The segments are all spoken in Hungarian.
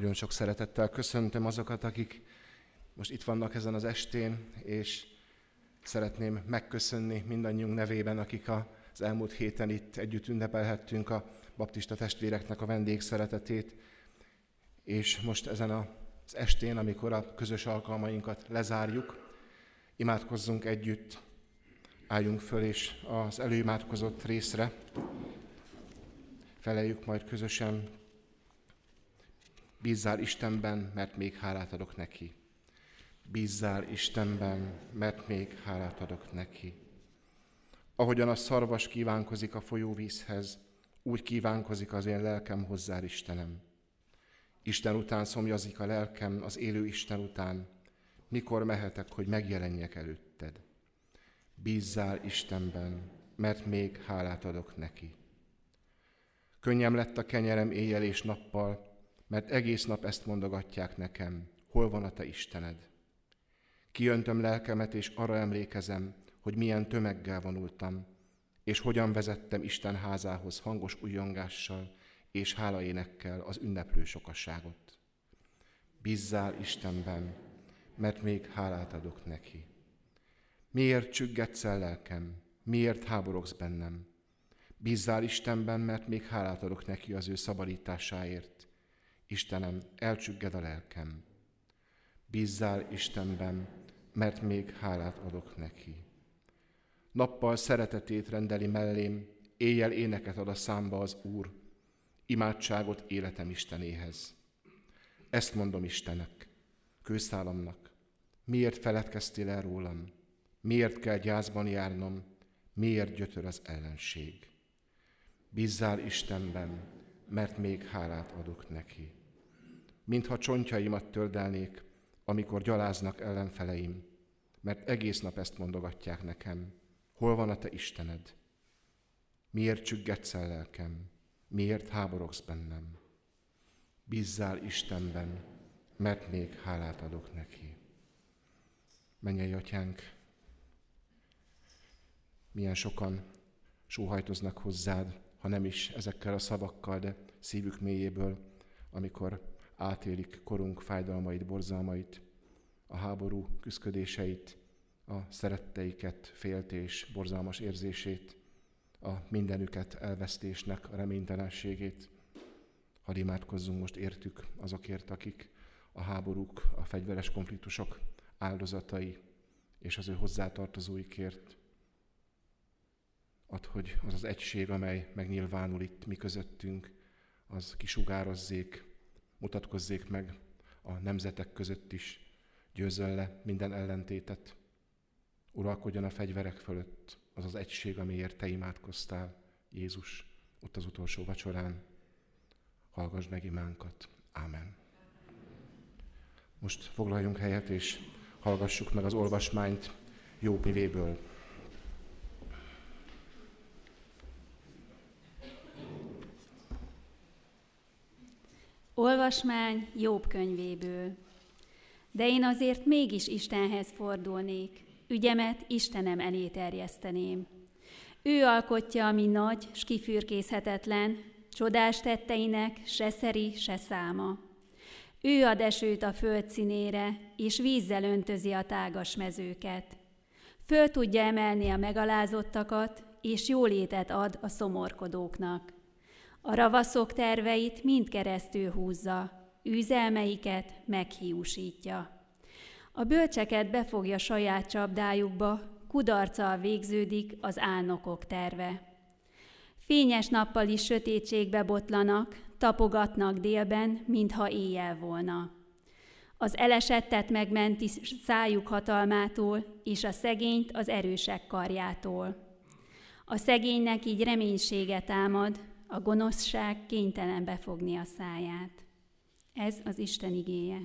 Nagyon sok szeretettel köszöntöm azokat, akik most itt vannak ezen az estén, és szeretném megköszönni mindannyiunk nevében, akik az elmúlt héten itt együtt ünnepelhettünk a baptista testvéreknek a vendégszeretetét, és most ezen az estén, amikor a közös alkalmainkat lezárjuk, imádkozzunk együtt, álljunk föl, és az előimádkozott részre feleljük majd közösen Bízzál Istenben, mert még hálát adok neki. Bízzál Istenben, mert még hálát adok neki. Ahogyan a szarvas kívánkozik a folyóvízhez, úgy kívánkozik az én lelkem hozzá, Istenem. Isten után szomjazik a lelkem, az élő Isten után, mikor mehetek, hogy megjelenjek előtted. Bízzál Istenben, mert még hálát adok neki. Könnyem lett a kenyerem éjjel és nappal, mert egész nap ezt mondogatják nekem, hol van a te Istened. Kiöntöm lelkemet, és arra emlékezem, hogy milyen tömeggel vonultam, és hogyan vezettem Isten házához hangos újongással és hálaénekkel az ünneplő sokasságot. Bízzál Istenben, mert még hálát adok neki. Miért csüggetsz el lelkem? Miért háborogsz bennem? Bízzál Istenben, mert még hálát adok neki az ő szabadításáért, Istenem, elcsügged a lelkem. Bízzál Istenben, mert még hálát adok neki. Nappal szeretetét rendeli mellém, éjjel éneket ad a számba az Úr, imádságot életem Istenéhez. Ezt mondom Istenek, kőszálamnak, miért feledkeztél el rólam, miért kell gyászban járnom, miért gyötör az ellenség. Bízzál Istenben, mert még hálát adok neki mintha csontjaimat töldelnék, amikor gyaláznak ellenfeleim, mert egész nap ezt mondogatják nekem. Hol van a te Istened? Miért csüggetsz el lelkem? Miért háborogsz bennem? Bízzál Istenben, mert még hálát adok neki. Menjél, atyánk, milyen sokan sóhajtoznak hozzád, ha nem is ezekkel a szavakkal, de szívük mélyéből, amikor átélik korunk fájdalmait, borzalmait, a háború küzdködéseit, a szeretteiket, féltés, borzalmas érzését, a mindenüket elvesztésnek a reménytelenségét. Hadd imádkozzunk most értük azokért, akik a háborúk, a fegyveres konfliktusok áldozatai, és az ő hozzátartozóikért. Ad, hogy az az egység, amely megnyilvánul itt mi közöttünk, az kisugározzék mutatkozzék meg a nemzetek között is, győzön le minden ellentétet, uralkodjon a fegyverek fölött az az egység, amiért te imádkoztál, Jézus, ott az utolsó vacsorán. Hallgass meg imánkat. Ámen. Most foglaljunk helyet, és hallgassuk meg az olvasmányt Jó mivéből. Olvasmány Jobb könyvéből. De én azért mégis Istenhez fordulnék, ügyemet Istenem elé terjeszteném. Ő alkotja, ami nagy, s kifürkészhetetlen, csodás tetteinek se szeri, se száma. Ő ad esőt a föld színére, és vízzel öntözi a tágas mezőket. Föl tudja emelni a megalázottakat, és jólétet ad a szomorkodóknak. A ravaszok terveit mind keresztül húzza, üzelmeiket meghiúsítja. A bölcseket befogja saját csapdájukba, kudarccal végződik az álnokok terve. Fényes nappal is sötétségbe botlanak, tapogatnak délben, mintha éjjel volna. Az elesettet megmenti szájuk hatalmától, és a szegényt az erősek karjától. A szegénynek így reménységet támad, a gonoszság kénytelen befogni a száját. Ez az Isten igéje.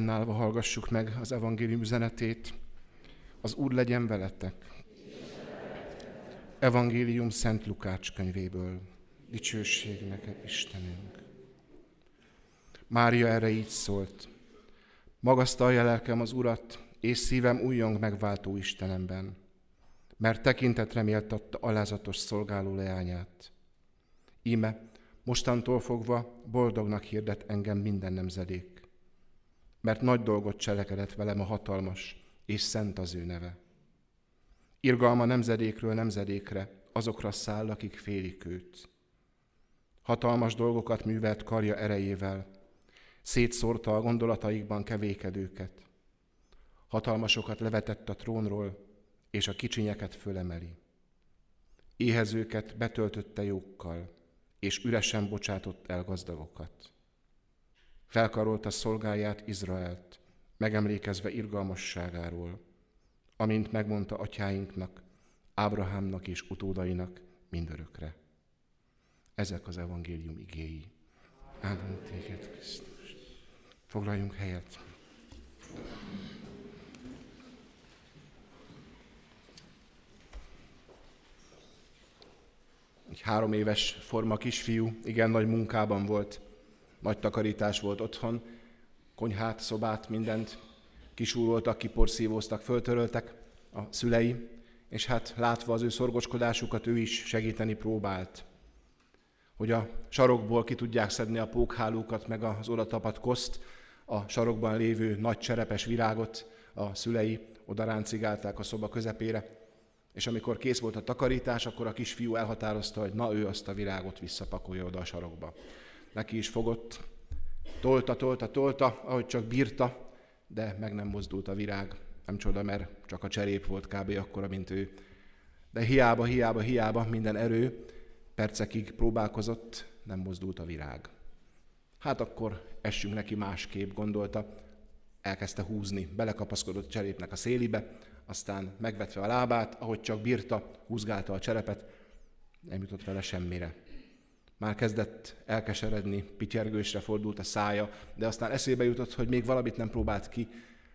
Fennállva hallgassuk meg az evangélium üzenetét. Az Úr legyen veletek. Evangélium Szent Lukács könyvéből. Dicsőség neked, Istenünk. Mária erre így szólt. Magasztalja lelkem az Urat, és szívem újjong megváltó Istenemben, mert tekintetre méltatta alázatos szolgáló leányát. Íme, mostantól fogva boldognak hirdet engem minden nemzedék, mert nagy dolgot cselekedett velem a hatalmas, és szent az ő neve. Irgalma nemzedékről nemzedékre, azokra száll, akik félik őt. Hatalmas dolgokat művelt karja erejével, szétszórta a gondolataikban kevékedőket. Hatalmasokat levetett a trónról, és a kicsinyeket fölemeli. Éhezőket betöltötte jókkal, és üresen bocsátott el gazdagokat. Felkarolta szolgáját Izraelt, megemlékezve irgalmasságáról, amint megmondta atyáinknak, Ábrahámnak és utódainak mindörökre. Ezek az evangélium igéi. Áldunk téged, Krisztus. Foglaljunk helyet. Egy három éves forma kisfiú, igen nagy munkában volt, nagy takarítás volt otthon, konyhát, szobát, mindent kisúroltak, kiporszívóztak, föltöröltek a szülei, és hát látva az ő szorgoskodásukat, ő is segíteni próbált. Hogy a sarokból ki tudják szedni a pókhálókat, meg az oda tapadt koszt, a sarokban lévő nagy cserepes virágot a szülei oda ráncigálták a szoba közepére, és amikor kész volt a takarítás, akkor a kisfiú elhatározta, hogy na ő azt a virágot visszapakolja oda a sarokba. Neki is fogott, tolta, tolta, tolta, ahogy csak bírta, de meg nem mozdult a virág. Nem csoda, mert csak a cserép volt kb. akkora, mint ő. De hiába, hiába, hiába minden erő, percekig próbálkozott, nem mozdult a virág. Hát akkor essünk neki másképp, gondolta. Elkezdte húzni, belekapaszkodott a cserépnek a szélibe, aztán megvetve a lábát, ahogy csak bírta, húzgálta a cserepet, nem jutott vele semmire. Már kezdett elkeseredni, pityergősre fordult a szája, de aztán eszébe jutott, hogy még valamit nem próbált ki,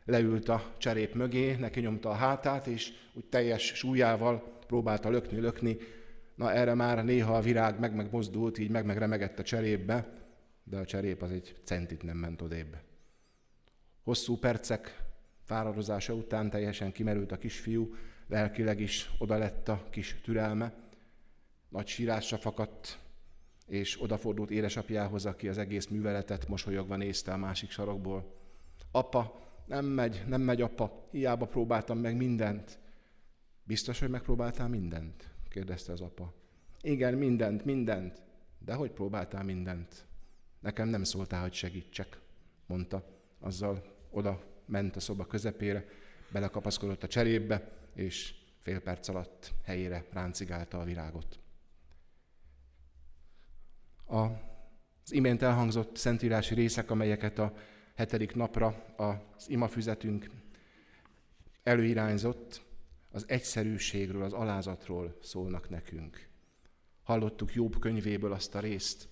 leült a cserép mögé, neki nyomta a hátát, és úgy teljes súlyával próbálta lökni, lökni. Na erre már néha a virág meg megmozdult, így meg megremegett a cserépbe, de a cserép az egy centit nem ment odébb. Hosszú percek fáradozása után teljesen kimerült a kisfiú, lelkileg is oda lett a kis türelme. Nagy sírásra fakadt, és odafordult édesapjához, aki az egész műveletet mosolyogva nézte a másik sarokból. Apa, nem megy, nem megy, apa, hiába próbáltam meg mindent. Biztos, hogy megpróbáltál mindent? kérdezte az apa. Igen, mindent, mindent. De hogy próbáltál mindent? Nekem nem szóltál, hogy segítsek, mondta. Azzal oda ment a szoba közepére, belekapaszkodott a cserépbe, és fél perc alatt helyére ráncigálta a virágot. Az imént elhangzott szentírási részek, amelyeket a hetedik napra az imafüzetünk előirányzott, az egyszerűségről, az alázatról szólnak nekünk. Hallottuk Jobb könyvéből azt a részt,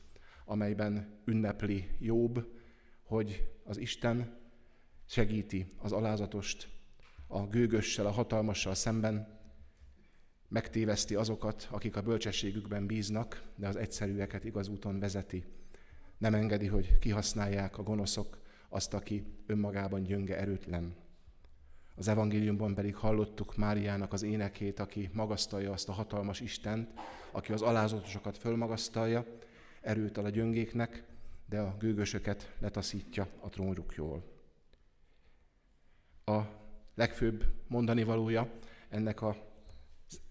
amelyben ünnepli Jobb, hogy az Isten segíti az alázatost a gőgössel, a hatalmassal szemben, megtéveszti azokat, akik a bölcsességükben bíznak, de az egyszerűeket igaz úton vezeti. Nem engedi, hogy kihasználják a gonoszok azt, aki önmagában gyönge, erőtlen. Az evangéliumban pedig hallottuk Máriának az énekét, aki magasztalja azt a hatalmas Istent, aki az alázatosokat fölmagasztalja, erőt a gyöngéknek, de a gőgösöket letaszítja a trónrukjól. A legfőbb mondani valója ennek a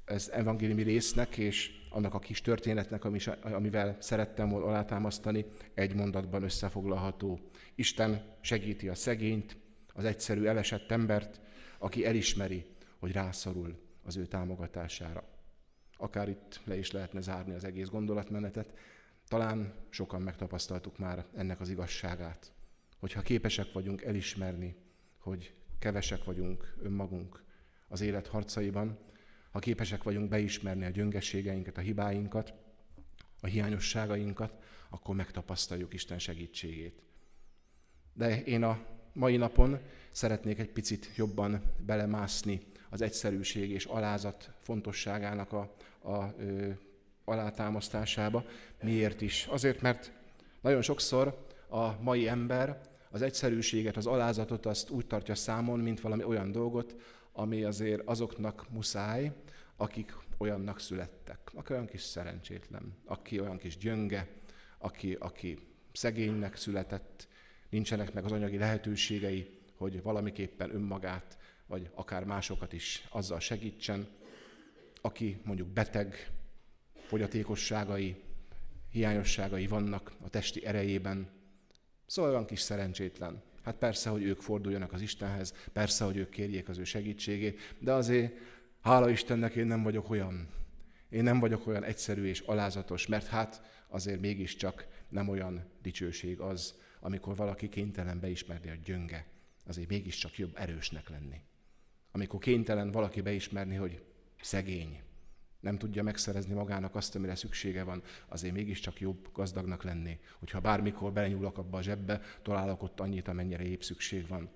ez evangéliumi résznek és annak a kis történetnek, amivel szerettem volna alátámasztani, egy mondatban összefoglalható. Isten segíti a szegényt, az egyszerű elesett embert, aki elismeri, hogy rászorul az ő támogatására. Akár itt le is lehetne zárni az egész gondolatmenetet, talán sokan megtapasztaltuk már ennek az igazságát, hogyha képesek vagyunk elismerni, hogy kevesek vagyunk önmagunk az élet harcaiban, ha képesek vagyunk beismerni a gyöngességeinket, a hibáinkat, a hiányosságainkat, akkor megtapasztaljuk Isten segítségét. De én a mai napon szeretnék egy picit jobban belemászni az egyszerűség és alázat fontosságának a, a ö, alátámasztásába. Miért is? Azért, mert nagyon sokszor a mai ember az egyszerűséget, az alázatot azt úgy tartja számon, mint valami olyan dolgot, ami azért azoknak muszáj, akik olyannak születtek, aki olyan kis szerencsétlen, aki olyan kis gyönge, aki, aki szegénynek született, nincsenek meg az anyagi lehetőségei, hogy valamiképpen önmagát, vagy akár másokat is azzal segítsen, aki mondjuk beteg, fogyatékosságai, hiányosságai vannak a testi erejében, szóval olyan kis szerencsétlen. Hát persze, hogy ők forduljanak az Istenhez, persze, hogy ők kérjék az ő segítségét, de azért hála Istennek én nem vagyok olyan. Én nem vagyok olyan egyszerű és alázatos, mert hát azért mégiscsak nem olyan dicsőség az, amikor valaki kénytelen beismerni a gyönge. Azért mégiscsak jobb erősnek lenni. Amikor kénytelen valaki beismerni, hogy szegény, nem tudja megszerezni magának azt, amire szüksége van, azért mégiscsak jobb gazdagnak lenni, hogyha bármikor belenyúlok abba a zsebbe, találok ott annyit, amennyire épp szükség van.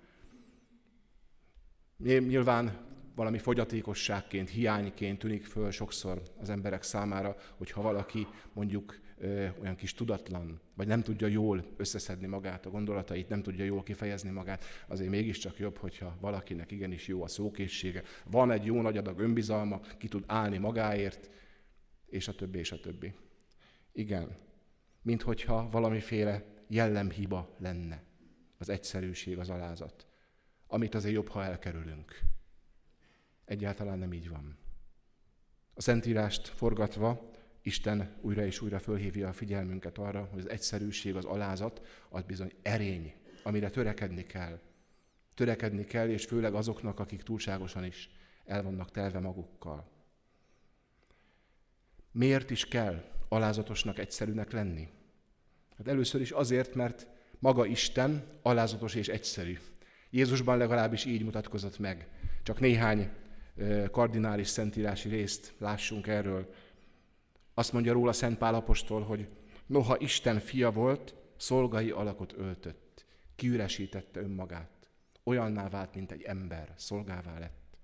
Nyilván valami fogyatékosságként, hiányként tűnik föl sokszor az emberek számára, hogyha valaki mondjuk olyan kis tudatlan, vagy nem tudja jól összeszedni magát, a gondolatait, nem tudja jól kifejezni magát, azért mégiscsak jobb, hogyha valakinek igenis jó a szókészsége, van egy jó nagy adag önbizalma, ki tud állni magáért, és a többi, és a többi. Igen, mint hogyha valamiféle jellemhiba lenne az egyszerűség, az alázat, amit azért jobb, ha elkerülünk. Egyáltalán nem így van. A Szentírást forgatva Isten újra és újra fölhívja a figyelmünket arra, hogy az egyszerűség, az alázat, az bizony erény, amire törekedni kell. Törekedni kell, és főleg azoknak, akik túlságosan is el vannak telve magukkal. Miért is kell alázatosnak, egyszerűnek lenni? Hát először is azért, mert maga Isten alázatos és egyszerű. Jézusban legalábbis így mutatkozott meg. Csak néhány kardinális szentírási részt lássunk erről. Azt mondja róla Szent Pál apostol, hogy noha Isten fia volt, szolgai alakot öltött, kiüresítette önmagát. Olyanná vált, mint egy ember, szolgává lett.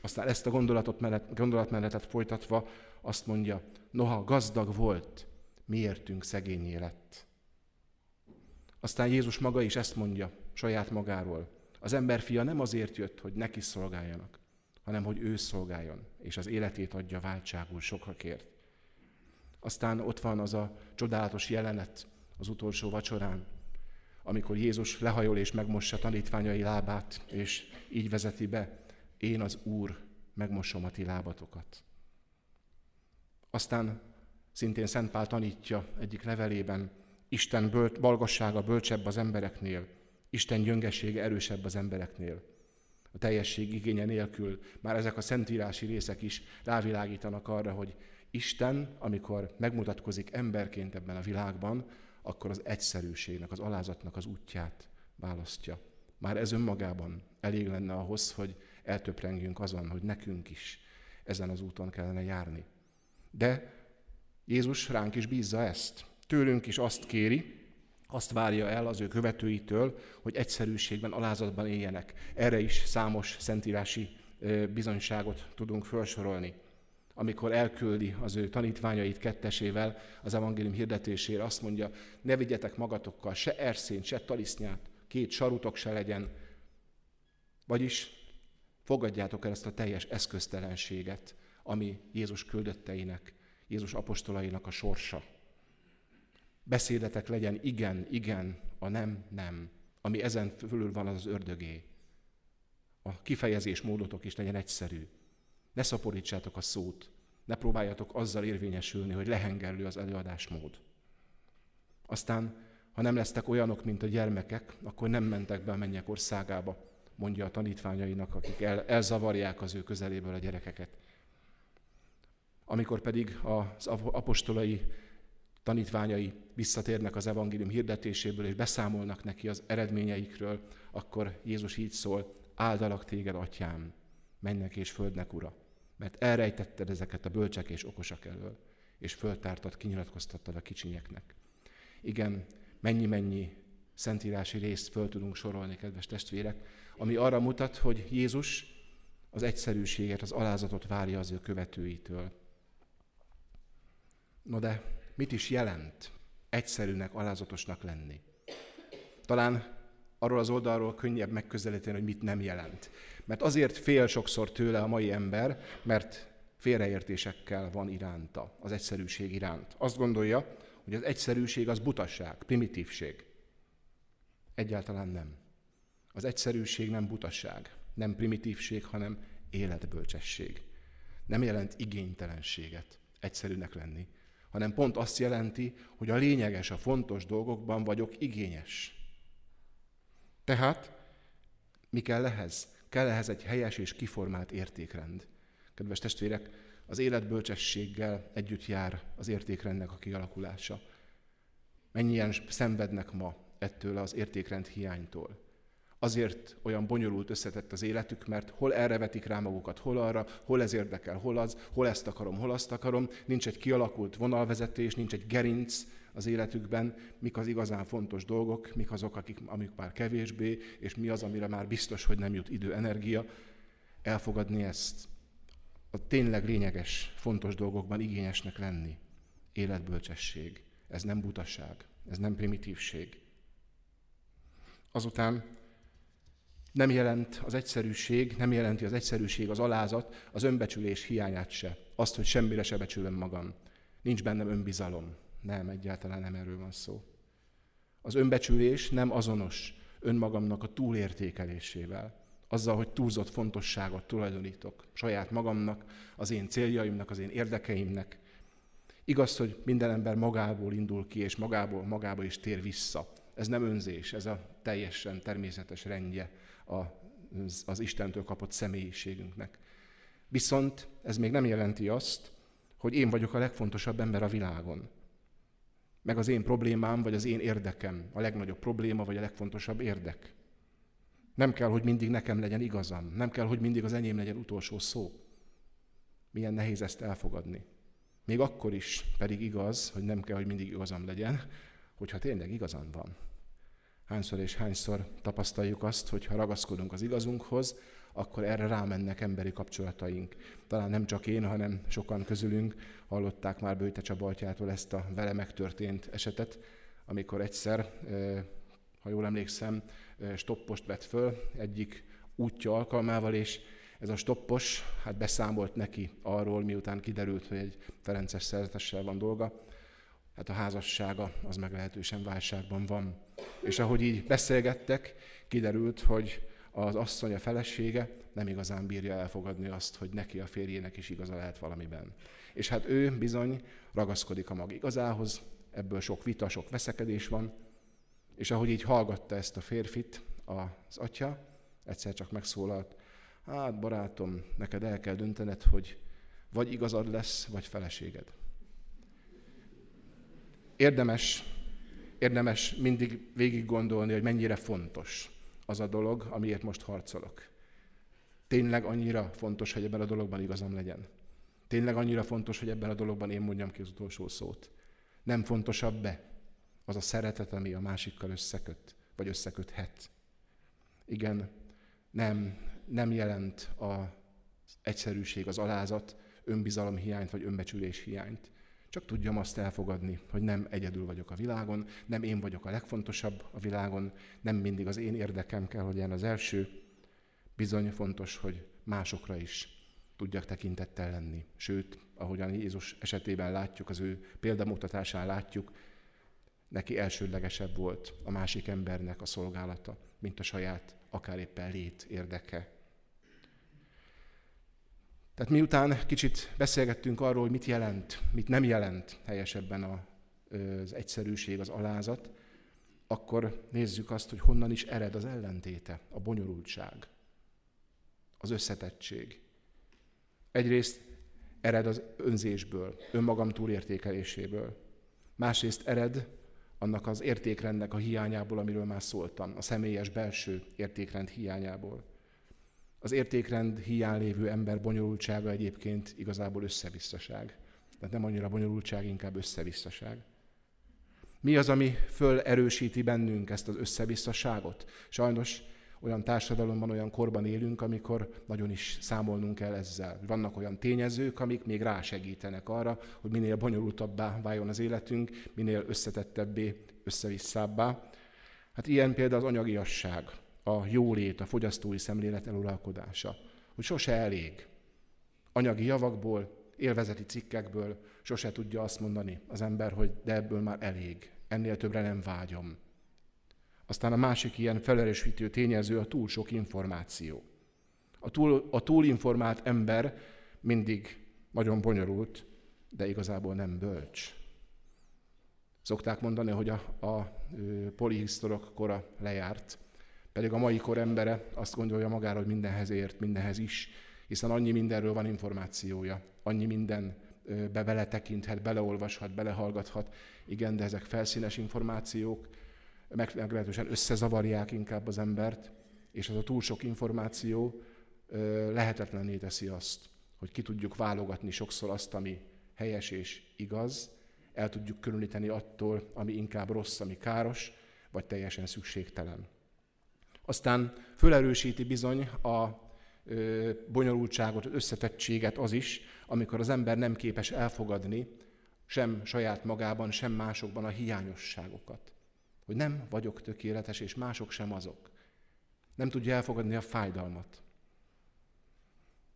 Aztán ezt a gondolatot mellett, gondolatmenetet folytatva azt mondja, noha gazdag volt, miértünk szegényé lett. Aztán Jézus maga is ezt mondja saját magáról. Az ember fia nem azért jött, hogy neki szolgáljanak, hanem hogy ő szolgáljon, és az életét adja váltságul sokakért. Aztán ott van az a csodálatos jelenet az utolsó vacsorán, amikor Jézus lehajol és megmossa tanítványai lábát, és így vezeti be, én az Úr, megmosom a ti lábatokat. Aztán szintén Szent Pál tanítja egyik levelében, Isten balgassága bölcsebb az embereknél, Isten gyöngessége erősebb az embereknél. a teljesség igénye nélkül. Már ezek a szentírási részek is rávilágítanak arra, hogy Isten, amikor megmutatkozik emberként ebben a világban, akkor az egyszerűségnek, az alázatnak az útját választja. Már ez önmagában elég lenne ahhoz, hogy eltöprengjünk azon, hogy nekünk is ezen az úton kellene járni. De Jézus ránk is bízza ezt. Tőlünk is azt kéri, azt várja el az ő követőitől, hogy egyszerűségben, alázatban éljenek. Erre is számos szentírási bizonyságot tudunk felsorolni. Amikor elküldi az ő tanítványait kettesével az evangélium hirdetésére, azt mondja, ne vigyetek magatokkal se erszényt, se talisznyát, két sarutok se legyen, vagyis fogadjátok el ezt a teljes eszköztelenséget, ami Jézus küldötteinek, Jézus apostolainak a sorsa. Beszédetek legyen igen, igen, a nem, nem. Ami ezen fölül van, az ördögé. A kifejezés módotok is legyen egyszerű. Ne szaporítsátok a szót, ne próbáljatok azzal érvényesülni, hogy lehengerlő az előadásmód. Aztán, ha nem lesztek olyanok, mint a gyermekek, akkor nem mentek be a mennyek országába, mondja a tanítványainak, akik el, elzavarják az ő közeléből a gyerekeket. Amikor pedig az apostolai tanítványai visszatérnek az evangélium hirdetéséből, és beszámolnak neki az eredményeikről, akkor Jézus így szól, áldalak téged, atyám, mennek és földnek ura, mert elrejtetted ezeket a bölcsek és okosak elől, és föltártad, kinyilatkoztattad a kicsinyeknek. Igen, mennyi-mennyi szentírási részt föl tudunk sorolni, kedves testvérek, ami arra mutat, hogy Jézus az egyszerűséget, az alázatot várja az ő követőitől. No de mit is jelent egyszerűnek, alázatosnak lenni? Talán arról az oldalról könnyebb megközelíteni, hogy mit nem jelent. Mert azért fél sokszor tőle a mai ember, mert félreértésekkel van iránta, az egyszerűség iránt. Azt gondolja, hogy az egyszerűség az butasság, primitívség. Egyáltalán nem. Az egyszerűség nem butasság, nem primitívség, hanem életbölcsesség. Nem jelent igénytelenséget egyszerűnek lenni, hanem pont azt jelenti, hogy a lényeges, a fontos dolgokban vagyok igényes. Tehát mi kell ehhez? Kell ehhez egy helyes és kiformált értékrend. Kedves testvérek, az életbölcsességgel együtt jár az értékrendnek a kialakulása. Mennyien szenvednek ma ettől az értékrend hiánytól. Azért olyan bonyolult összetett az életük, mert hol erre vetik rá magukat, hol arra, hol ez érdekel, hol az, hol ezt akarom, hol azt akarom, nincs egy kialakult vonalvezetés, nincs egy gerinc az életükben, mik az igazán fontos dolgok, mik azok, akik, amik már kevésbé, és mi az, amire már biztos, hogy nem jut idő, energia. Elfogadni ezt, a tényleg lényeges, fontos dolgokban igényesnek lenni. Életbölcsesség. Ez nem butaság, ez nem primitívség. Azután nem jelent az egyszerűség, nem jelenti az egyszerűség, az alázat, az önbecsülés hiányát se. Azt, hogy semmire se becsülöm magam. Nincs bennem önbizalom. Nem, egyáltalán nem erről van szó. Az önbecsülés nem azonos önmagamnak a túlértékelésével. Azzal, hogy túlzott fontosságot tulajdonítok saját magamnak, az én céljaimnak, az én érdekeimnek. Igaz, hogy minden ember magából indul ki, és magából magába is tér vissza. Ez nem önzés, ez a teljesen természetes rendje az, az Istentől kapott személyiségünknek. Viszont ez még nem jelenti azt, hogy én vagyok a legfontosabb ember a világon. Meg az én problémám, vagy az én érdekem a legnagyobb probléma, vagy a legfontosabb érdek. Nem kell, hogy mindig nekem legyen igazam. Nem kell, hogy mindig az enyém legyen utolsó szó. Milyen nehéz ezt elfogadni. Még akkor is pedig igaz, hogy nem kell, hogy mindig igazam legyen, hogyha tényleg igazam van. Hányszor és hányszor tapasztaljuk azt, hogy ha ragaszkodunk az igazunkhoz, akkor erre rámennek emberi kapcsolataink. Talán nem csak én, hanem sokan közülünk hallották már Bőte Csabaltjától ezt a vele megtörtént esetet, amikor egyszer, ha jól emlékszem, stoppost vett föl egyik útja alkalmával, és ez a stoppos hát beszámolt neki arról, miután kiderült, hogy egy Ferences szerzetessel van dolga, hát a házassága az meglehetősen válságban van. És ahogy így beszélgettek, kiderült, hogy az asszony, a felesége nem igazán bírja elfogadni azt, hogy neki a férjének is igaza lehet valamiben. És hát ő bizony ragaszkodik a mag igazához, ebből sok vita, sok veszekedés van, és ahogy így hallgatta ezt a férfit az atya, egyszer csak megszólalt, hát barátom, neked el kell döntened, hogy vagy igazad lesz, vagy feleséged. Érdemes, érdemes mindig végig gondolni, hogy mennyire fontos az a dolog, amiért most harcolok. Tényleg annyira fontos, hogy ebben a dologban igazam legyen. Tényleg annyira fontos, hogy ebben a dologban én mondjam ki az utolsó szót. Nem fontosabb be az a szeretet, ami a másikkal összeköt, vagy összeköthet. Igen, nem, nem jelent az egyszerűség, az alázat, önbizalom hiányt, vagy önbecsülés hiányt. Csak tudjam azt elfogadni, hogy nem egyedül vagyok a világon, nem én vagyok a legfontosabb a világon, nem mindig az én érdekem kell, hogy legyen az első. Bizony fontos, hogy másokra is tudjak tekintettel lenni. Sőt, ahogyan Jézus esetében látjuk, az ő példamutatásán látjuk, neki elsődlegesebb volt a másik embernek a szolgálata, mint a saját, akár éppen lét érdeke. Tehát miután kicsit beszélgettünk arról, hogy mit jelent, mit nem jelent helyesebben az egyszerűség, az alázat, akkor nézzük azt, hogy honnan is ered az ellentéte, a bonyolultság, az összetettség. Egyrészt ered az önzésből, önmagam túlértékeléséből. Másrészt ered annak az értékrendnek a hiányából, amiről már szóltam, a személyes belső értékrend hiányából. Az értékrend hiány lévő ember bonyolultsága egyébként igazából összevisszaság. Tehát nem annyira bonyolultság, inkább összevisszaság. Mi az, ami fölerősíti bennünk ezt az összevisszaságot? Sajnos olyan társadalomban, olyan korban élünk, amikor nagyon is számolnunk kell ezzel. Vannak olyan tényezők, amik még rásegítenek arra, hogy minél bonyolultabbá váljon az életünk, minél összetettebbé, összevisszábbá. Hát ilyen például az anyagiasság, a jólét, a fogyasztói szemlélet eluralkodása, hogy sose elég. Anyagi javakból, élvezeti cikkekből sose tudja azt mondani az ember, hogy de ebből már elég, ennél többre nem vágyom. Aztán a másik ilyen felerősítő tényező a túl sok információ. A, túl, a túlinformált ember mindig nagyon bonyolult, de igazából nem bölcs. Szokták mondani, hogy a, a polihisztorok kora lejárt, pedig a mai kor embere azt gondolja magára, hogy mindenhez ért, mindenhez is, hiszen annyi mindenről van információja, annyi minden be beletekinthet, beleolvashat, belehallgathat. Igen, de ezek felszínes információk, meglehetősen összezavarják inkább az embert, és az a túl sok információ lehetetlenné teszi azt, hogy ki tudjuk válogatni sokszor azt, ami helyes és igaz, el tudjuk különíteni attól, ami inkább rossz, ami káros, vagy teljesen szükségtelen. Aztán fölerősíti bizony a bonyolultságot, összetettséget az is, amikor az ember nem képes elfogadni sem saját magában, sem másokban a hiányosságokat hogy nem vagyok tökéletes, és mások sem azok. Nem tudja elfogadni a fájdalmat.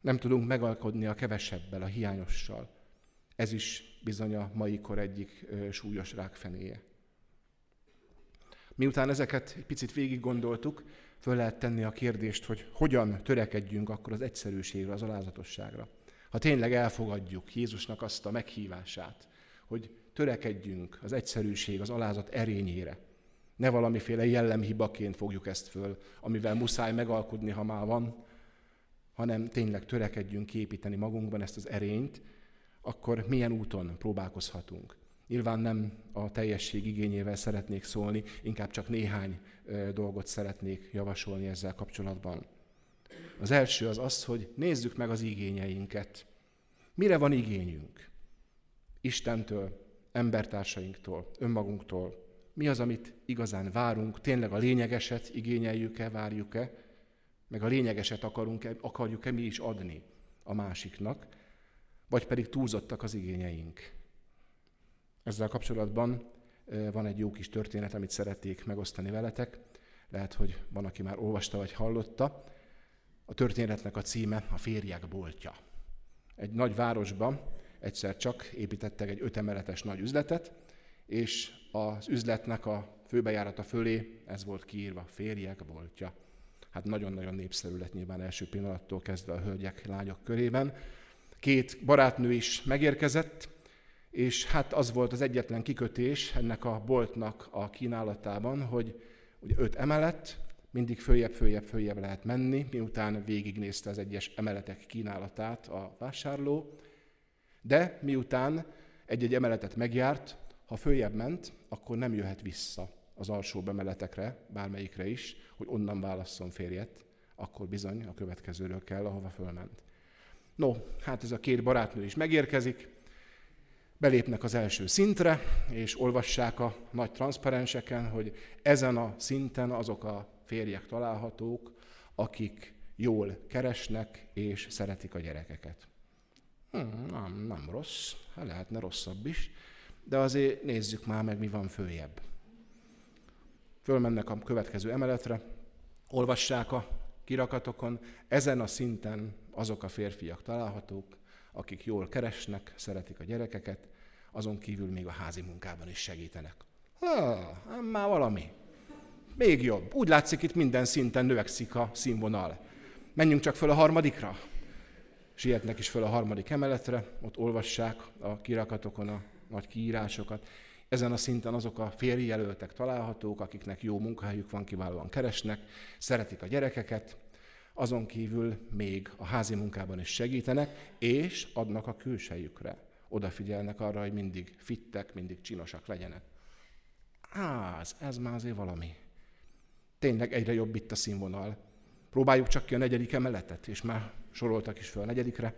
Nem tudunk megalkodni a kevesebbel, a hiányossal. Ez is bizony a mai kor egyik súlyos rákfenéje. Miután ezeket egy picit végig gondoltuk, föl lehet tenni a kérdést, hogy hogyan törekedjünk akkor az egyszerűségre, az alázatosságra. Ha tényleg elfogadjuk Jézusnak azt a meghívását, hogy törekedjünk az egyszerűség, az alázat erényére, ne valamiféle jellemhibaként fogjuk ezt föl, amivel muszáj megalkudni, ha már van, hanem tényleg törekedjünk képíteni magunkban ezt az erényt, akkor milyen úton próbálkozhatunk. Nyilván nem a teljesség igényével szeretnék szólni, inkább csak néhány dolgot szeretnék javasolni ezzel kapcsolatban. Az első az az, hogy nézzük meg az igényeinket. Mire van igényünk? Istentől, embertársainktól, önmagunktól, mi az, amit igazán várunk, tényleg a lényegeset igényeljük-e, várjuk-e, meg a lényegeset akarunk-e, akarjuk-e mi is adni a másiknak, vagy pedig túlzottak az igényeink. Ezzel kapcsolatban van egy jó kis történet, amit szeretnék megosztani veletek. Lehet, hogy van, aki már olvasta vagy hallotta. A történetnek a címe a férjek boltja. Egy nagy városban egyszer csak építettek egy ötemeletes nagy üzletet, és az üzletnek a főbejárata fölé ez volt kiírva, férjek boltja. Hát nagyon-nagyon népszerű lett nyilván első pillanattól kezdve a hölgyek, lányok körében. Két barátnő is megérkezett, és hát az volt az egyetlen kikötés ennek a boltnak a kínálatában, hogy ugye öt emelet, mindig följebb, följebb, följebb lehet menni, miután végignézte az egyes emeletek kínálatát a vásárló, de miután egy-egy emeletet megjárt, ha följebb ment, akkor nem jöhet vissza az alsó emeletekre, bármelyikre is, hogy onnan válasszon férjet, akkor bizony a következőről kell, ahova fölment. No, hát ez a két barátnő is megérkezik, belépnek az első szintre, és olvassák a nagy transzparenseken, hogy ezen a szinten azok a férjek találhatók, akik jól keresnek és szeretik a gyerekeket. Hmm, nem, nem rossz, hát lehetne rosszabb is, de azért nézzük már meg, mi van följebb. Fölmennek a következő emeletre, olvassák a kirakatokon, ezen a szinten azok a férfiak találhatók, akik jól keresnek, szeretik a gyerekeket, azon kívül még a házi munkában is segítenek. Ha, már valami. Még jobb. Úgy látszik, itt minden szinten növekszik a színvonal. Menjünk csak föl a harmadikra. Sietnek is föl a harmadik emeletre, ott olvassák a kirakatokon a nagy kiírásokat. Ezen a szinten azok a férjelöltek találhatók, akiknek jó munkahelyük van, kiválóan keresnek, szeretik a gyerekeket, azon kívül még a házi munkában is segítenek, és adnak a külsejükre. Odafigyelnek arra, hogy mindig fittek, mindig csinosak legyenek. Á, ez, ez már azért valami. Tényleg egyre jobb itt a színvonal. Próbáljuk csak ki a negyedik emeletet, és már soroltak is fel a negyedikre.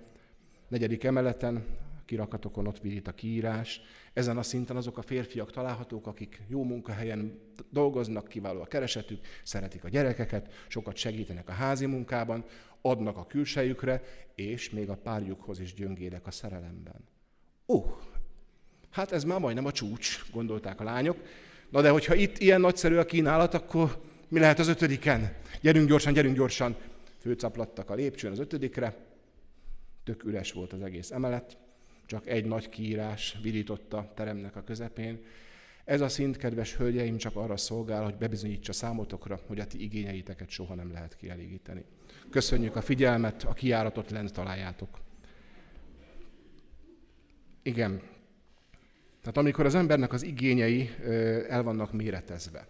Negyedik emeleten, kirakatokon ott virít a kiírás. Ezen a szinten azok a férfiak találhatók, akik jó munkahelyen dolgoznak, kiváló a keresetük, szeretik a gyerekeket, sokat segítenek a házi munkában, adnak a külsejükre, és még a párjukhoz is gyöngédek a szerelemben. Ó, uh, hát ez már majdnem a csúcs, gondolták a lányok. Na de hogyha itt ilyen nagyszerű a kínálat, akkor mi lehet az ötödiken? Gyerünk gyorsan, gyerünk gyorsan. Főcaplattak a lépcsőn az ötödikre, tök üres volt az egész emelet, csak egy nagy kiírás virította teremnek a közepén. Ez a szint, kedves hölgyeim, csak arra szolgál, hogy bebizonyítsa számotokra, hogy a ti igényeiteket soha nem lehet kielégíteni. Köszönjük a figyelmet, a kiáratot lent találjátok. Igen. Tehát amikor az embernek az igényei el vannak méretezve,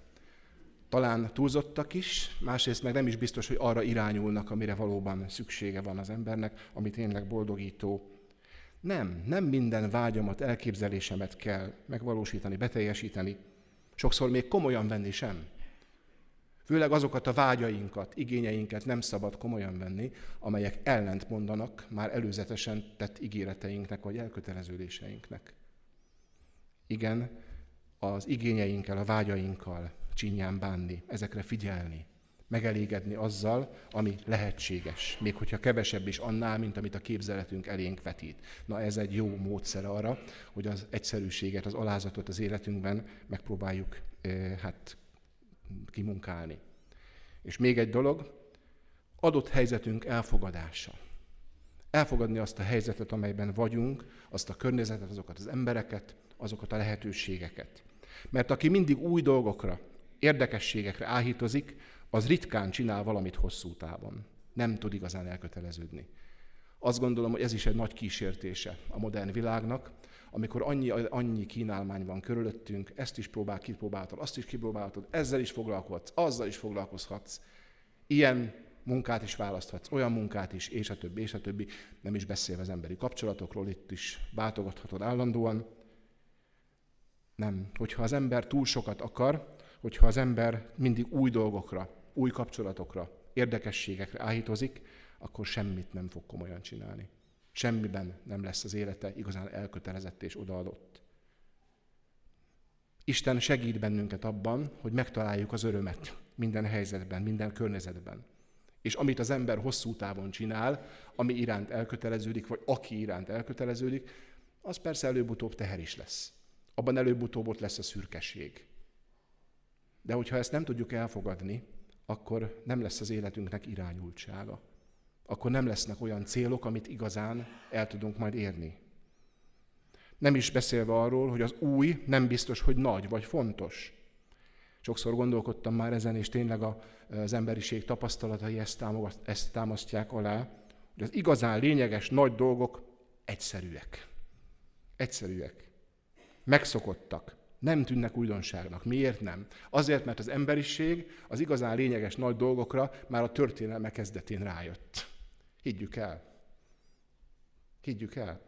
talán túlzottak is, másrészt meg nem is biztos, hogy arra irányulnak, amire valóban szüksége van az embernek, ami tényleg boldogító. Nem, nem minden vágyamat, elképzelésemet kell megvalósítani, beteljesíteni. Sokszor még komolyan venni sem. Főleg azokat a vágyainkat, igényeinket nem szabad komolyan venni, amelyek ellent mondanak már előzetesen tett ígéreteinknek vagy elköteleződéseinknek. Igen, az igényeinkkel, a vágyainkkal csinyán bánni, ezekre figyelni, megelégedni azzal, ami lehetséges, még hogyha kevesebb is annál, mint amit a képzeletünk elénk vetít. Na ez egy jó módszer arra, hogy az egyszerűséget, az alázatot az életünkben megpróbáljuk hát kimunkálni. És még egy dolog, adott helyzetünk elfogadása. Elfogadni azt a helyzetet, amelyben vagyunk, azt a környezetet, azokat az embereket, azokat a lehetőségeket. Mert aki mindig új dolgokra, érdekességekre áhítozik, az ritkán csinál valamit hosszú távon. Nem tud igazán elköteleződni. Azt gondolom, hogy ez is egy nagy kísértése a modern világnak, amikor annyi, annyi kínálmány van körülöttünk, ezt is próbál, kipróbáltad, azt is kipróbáltad, ezzel is foglalkozhatsz, azzal is foglalkozhatsz. Ilyen munkát is választhatsz, olyan munkát is, és a többi, és a többi. Nem is beszélve az emberi kapcsolatokról, itt is váltogathatod állandóan. Nem. Hogyha az ember túl sokat akar, hogyha az ember mindig új dolgokra, új kapcsolatokra, érdekességekre áhítozik, akkor semmit nem fog komolyan csinálni. Semmiben nem lesz az élete igazán elkötelezett és odaadott. Isten segít bennünket abban, hogy megtaláljuk az örömet minden helyzetben, minden környezetben. És amit az ember hosszú távon csinál, ami iránt elköteleződik, vagy aki iránt elköteleződik, az persze előbb-utóbb teher is lesz. Abban előbb-utóbb ott lesz a szürkesség. De hogyha ezt nem tudjuk elfogadni, akkor nem lesz az életünknek irányultsága. Akkor nem lesznek olyan célok, amit igazán el tudunk majd érni. Nem is beszélve arról, hogy az új nem biztos, hogy nagy vagy fontos. Sokszor gondolkodtam már ezen, és tényleg az emberiség tapasztalatai ezt, ezt támasztják alá, hogy az igazán lényeges nagy dolgok egyszerűek. Egyszerűek. Megszokottak Nem tűnnek újdonságnak. Miért nem? Azért, mert az emberiség az igazán lényeges nagy dolgokra már a történelme kezdetén rájött. Higgyük el. Higgyük el.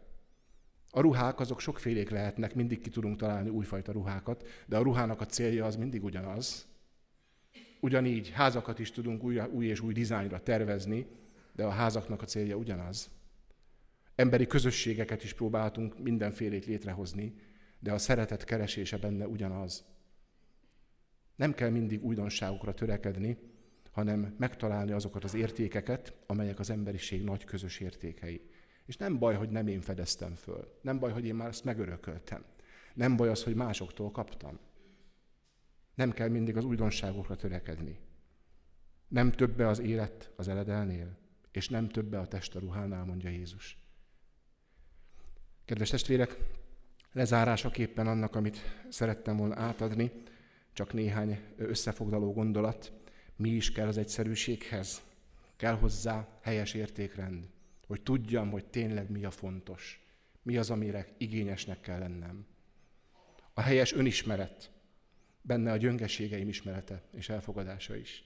A ruhák azok sokfélék lehetnek, mindig ki tudunk találni újfajta ruhákat, de a ruhának a célja az mindig ugyanaz. Ugyanígy házakat is tudunk új, új és új dizájnra tervezni, de a házaknak a célja ugyanaz. Emberi közösségeket is próbáltunk mindenfélét létrehozni, de a szeretet keresése benne ugyanaz. Nem kell mindig újdonságokra törekedni, hanem megtalálni azokat az értékeket, amelyek az emberiség nagy közös értékei. És nem baj, hogy nem én fedeztem föl. Nem baj, hogy én már ezt megörököltem. Nem baj az, hogy másoktól kaptam. Nem kell mindig az újdonságokra törekedni. Nem többe az élet az eledelnél, és nem többe a test a ruhánál, mondja Jézus. Kedves testvérek, lezárásaképpen annak, amit szerettem volna átadni, csak néhány összefoglaló gondolat, mi is kell az egyszerűséghez. Kell hozzá helyes értékrend, hogy tudjam, hogy tényleg mi a fontos, mi az, amire igényesnek kell lennem. A helyes önismeret, benne a gyöngeségeim ismerete és elfogadása is.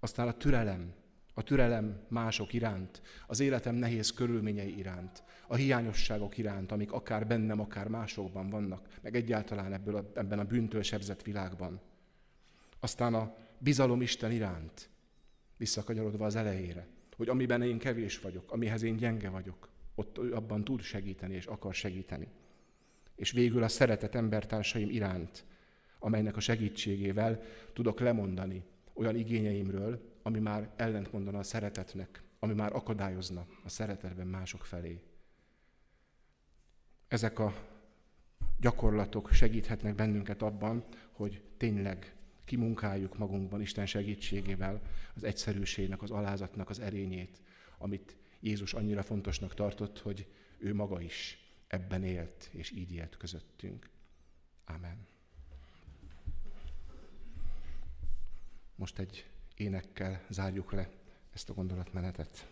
Aztán a türelem, a türelem mások iránt, az életem nehéz körülményei iránt, a hiányosságok iránt, amik akár bennem, akár másokban vannak, meg egyáltalán ebből a, ebben a bűntől sebzett világban. Aztán a bizalom Isten iránt, visszakanyarodva az elejére, hogy amiben én kevés vagyok, amihez én gyenge vagyok, ott abban tud segíteni és akar segíteni. És végül a szeretet embertársaim iránt, amelynek a segítségével tudok lemondani olyan igényeimről, ami már ellentmondana a szeretetnek, ami már akadályozna a szeretetben mások felé. Ezek a gyakorlatok segíthetnek bennünket abban, hogy tényleg kimunkáljuk magunkban Isten segítségével az egyszerűségnek, az alázatnak az erényét, amit Jézus annyira fontosnak tartott, hogy ő maga is ebben élt, és így élt közöttünk. Amen. Most egy énekkel zárjuk le ezt a gondolatmenetet.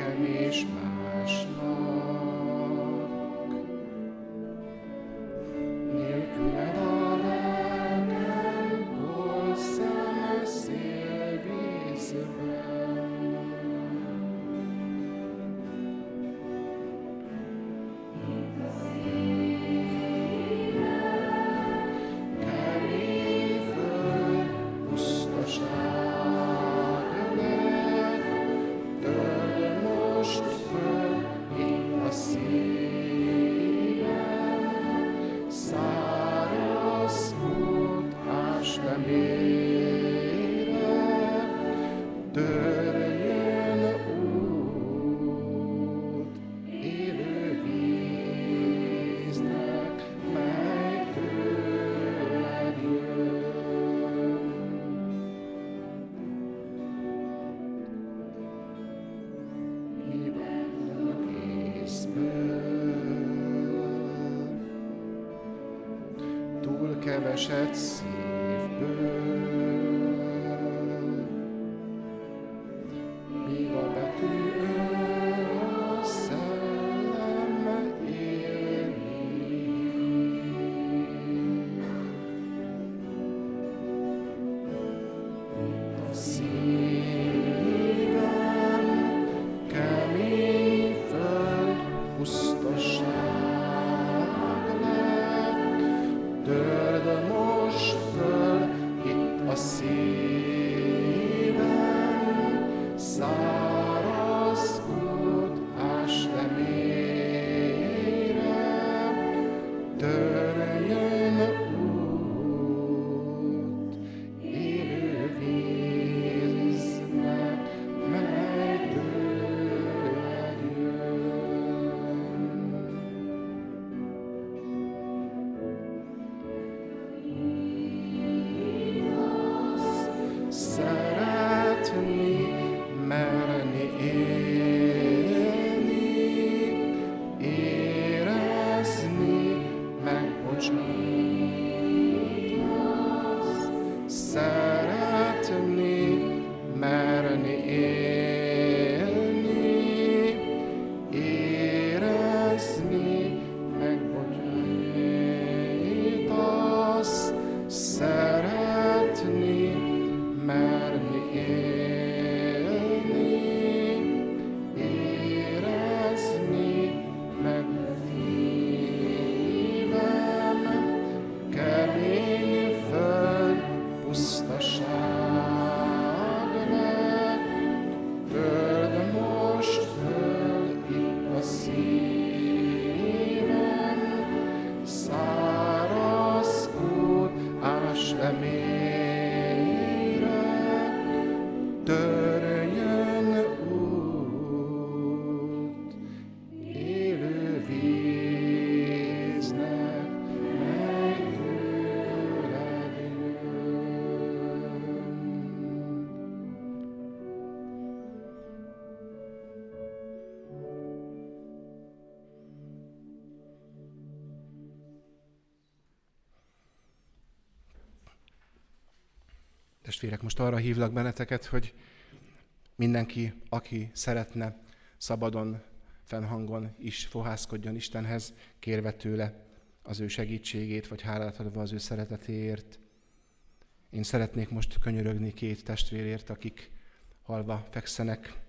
Keveset shed Testvérek, most arra hívlak benneteket, hogy mindenki, aki szeretne szabadon, fennhangon is fohászkodjon Istenhez, kérve tőle az ő segítségét, vagy hálát adva az ő szeretetéért. Én szeretnék most könyörögni két testvérért, akik halva fekszenek,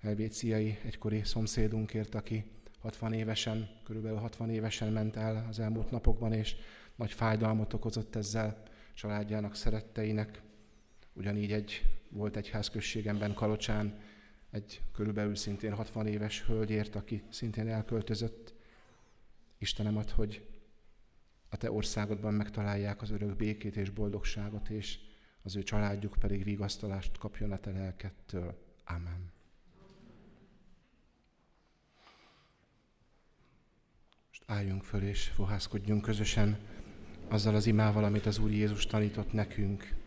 helvéciai egykori szomszédunkért, aki 60 évesen, körülbelül 60 évesen ment el az elmúlt napokban, és nagy fájdalmat okozott ezzel családjának, szeretteinek. Ugyanígy egy, volt egy házközségemben Kalocsán egy körülbelül szintén 60 éves hölgyért, aki szintén elköltözött. Istenem ad, hogy a Te országodban megtalálják az örök békét és boldogságot, és az ő családjuk pedig vigasztalást kapjon a Te lelkettől. Amen. Most álljunk föl és fohászkodjunk közösen azzal az imával, amit az Úr Jézus tanított nekünk.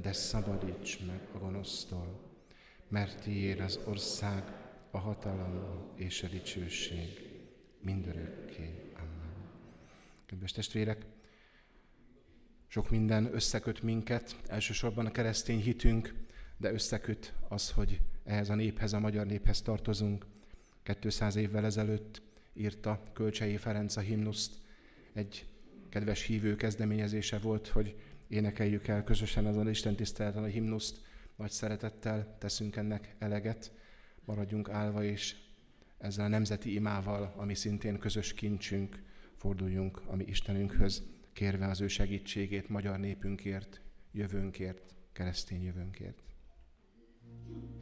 de szabadíts meg a gonosztól, mert tiéd az ország, a hatalom és a dicsőség mindörökké. Amen. Kedves testvérek, sok minden összeköt minket, elsősorban a keresztény hitünk, de összeköt az, hogy ehhez a néphez, a magyar néphez tartozunk. 200 évvel ezelőtt írta Kölcsei Ferenc a himnuszt, egy kedves hívő kezdeményezése volt, hogy énekeljük el közösen azon Isten tiszteleten a himnuszt, nagy szeretettel teszünk ennek eleget, maradjunk állva, és ezzel a nemzeti imával, ami szintén közös kincsünk, forduljunk a mi Istenünkhöz, kérve az ő segítségét magyar népünkért, jövőnkért, keresztény jövőnkért. thank you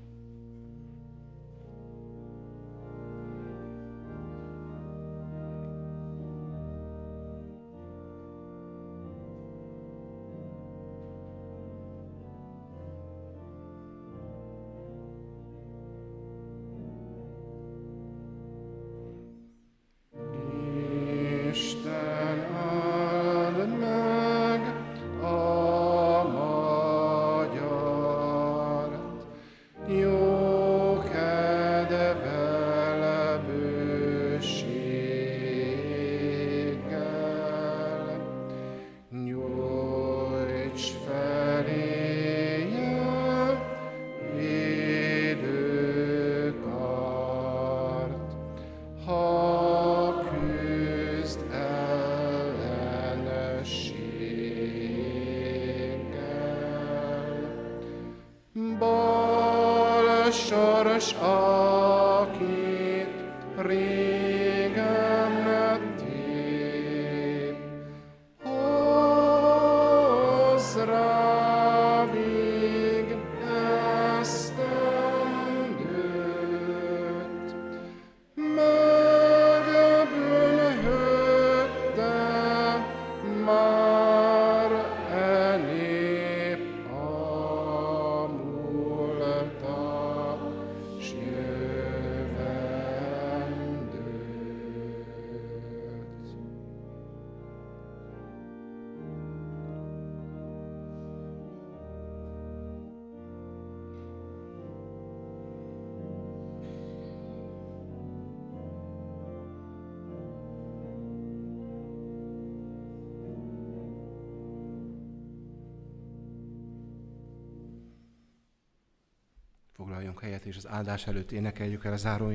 helyet, és az áldás előtt énekeljük el a záró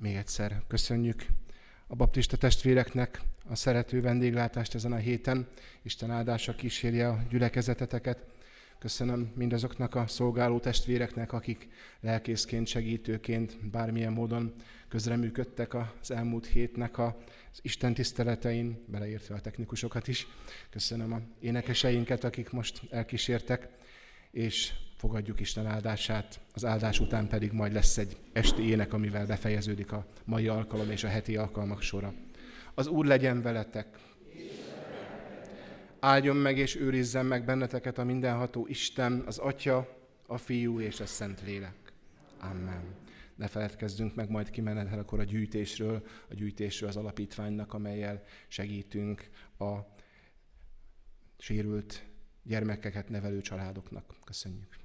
Még egyszer köszönjük a baptista testvéreknek a szerető vendéglátást ezen a héten. Isten áldása kísérje a gyülekezeteteket. Köszönöm mindazoknak a szolgáló testvéreknek, akik lelkészként, segítőként, bármilyen módon közreműködtek az elmúlt hétnek az Isten tiszteletein, beleértve a technikusokat is. Köszönöm a énekeseinket, akik most elkísértek, és fogadjuk Isten áldását, az áldás után pedig majd lesz egy esti ének, amivel befejeződik a mai alkalom és a heti alkalmak sora. Az Úr legyen veletek! Áldjon meg és őrizzen meg benneteket a mindenható Isten, az Atya, a Fiú és a Szent Lélek. Amen. Ne feledkezzünk meg majd kimenetel akkor a gyűjtésről, a gyűjtésről az alapítványnak, amelyel segítünk a sérült gyermekeket nevelő családoknak. Köszönjük.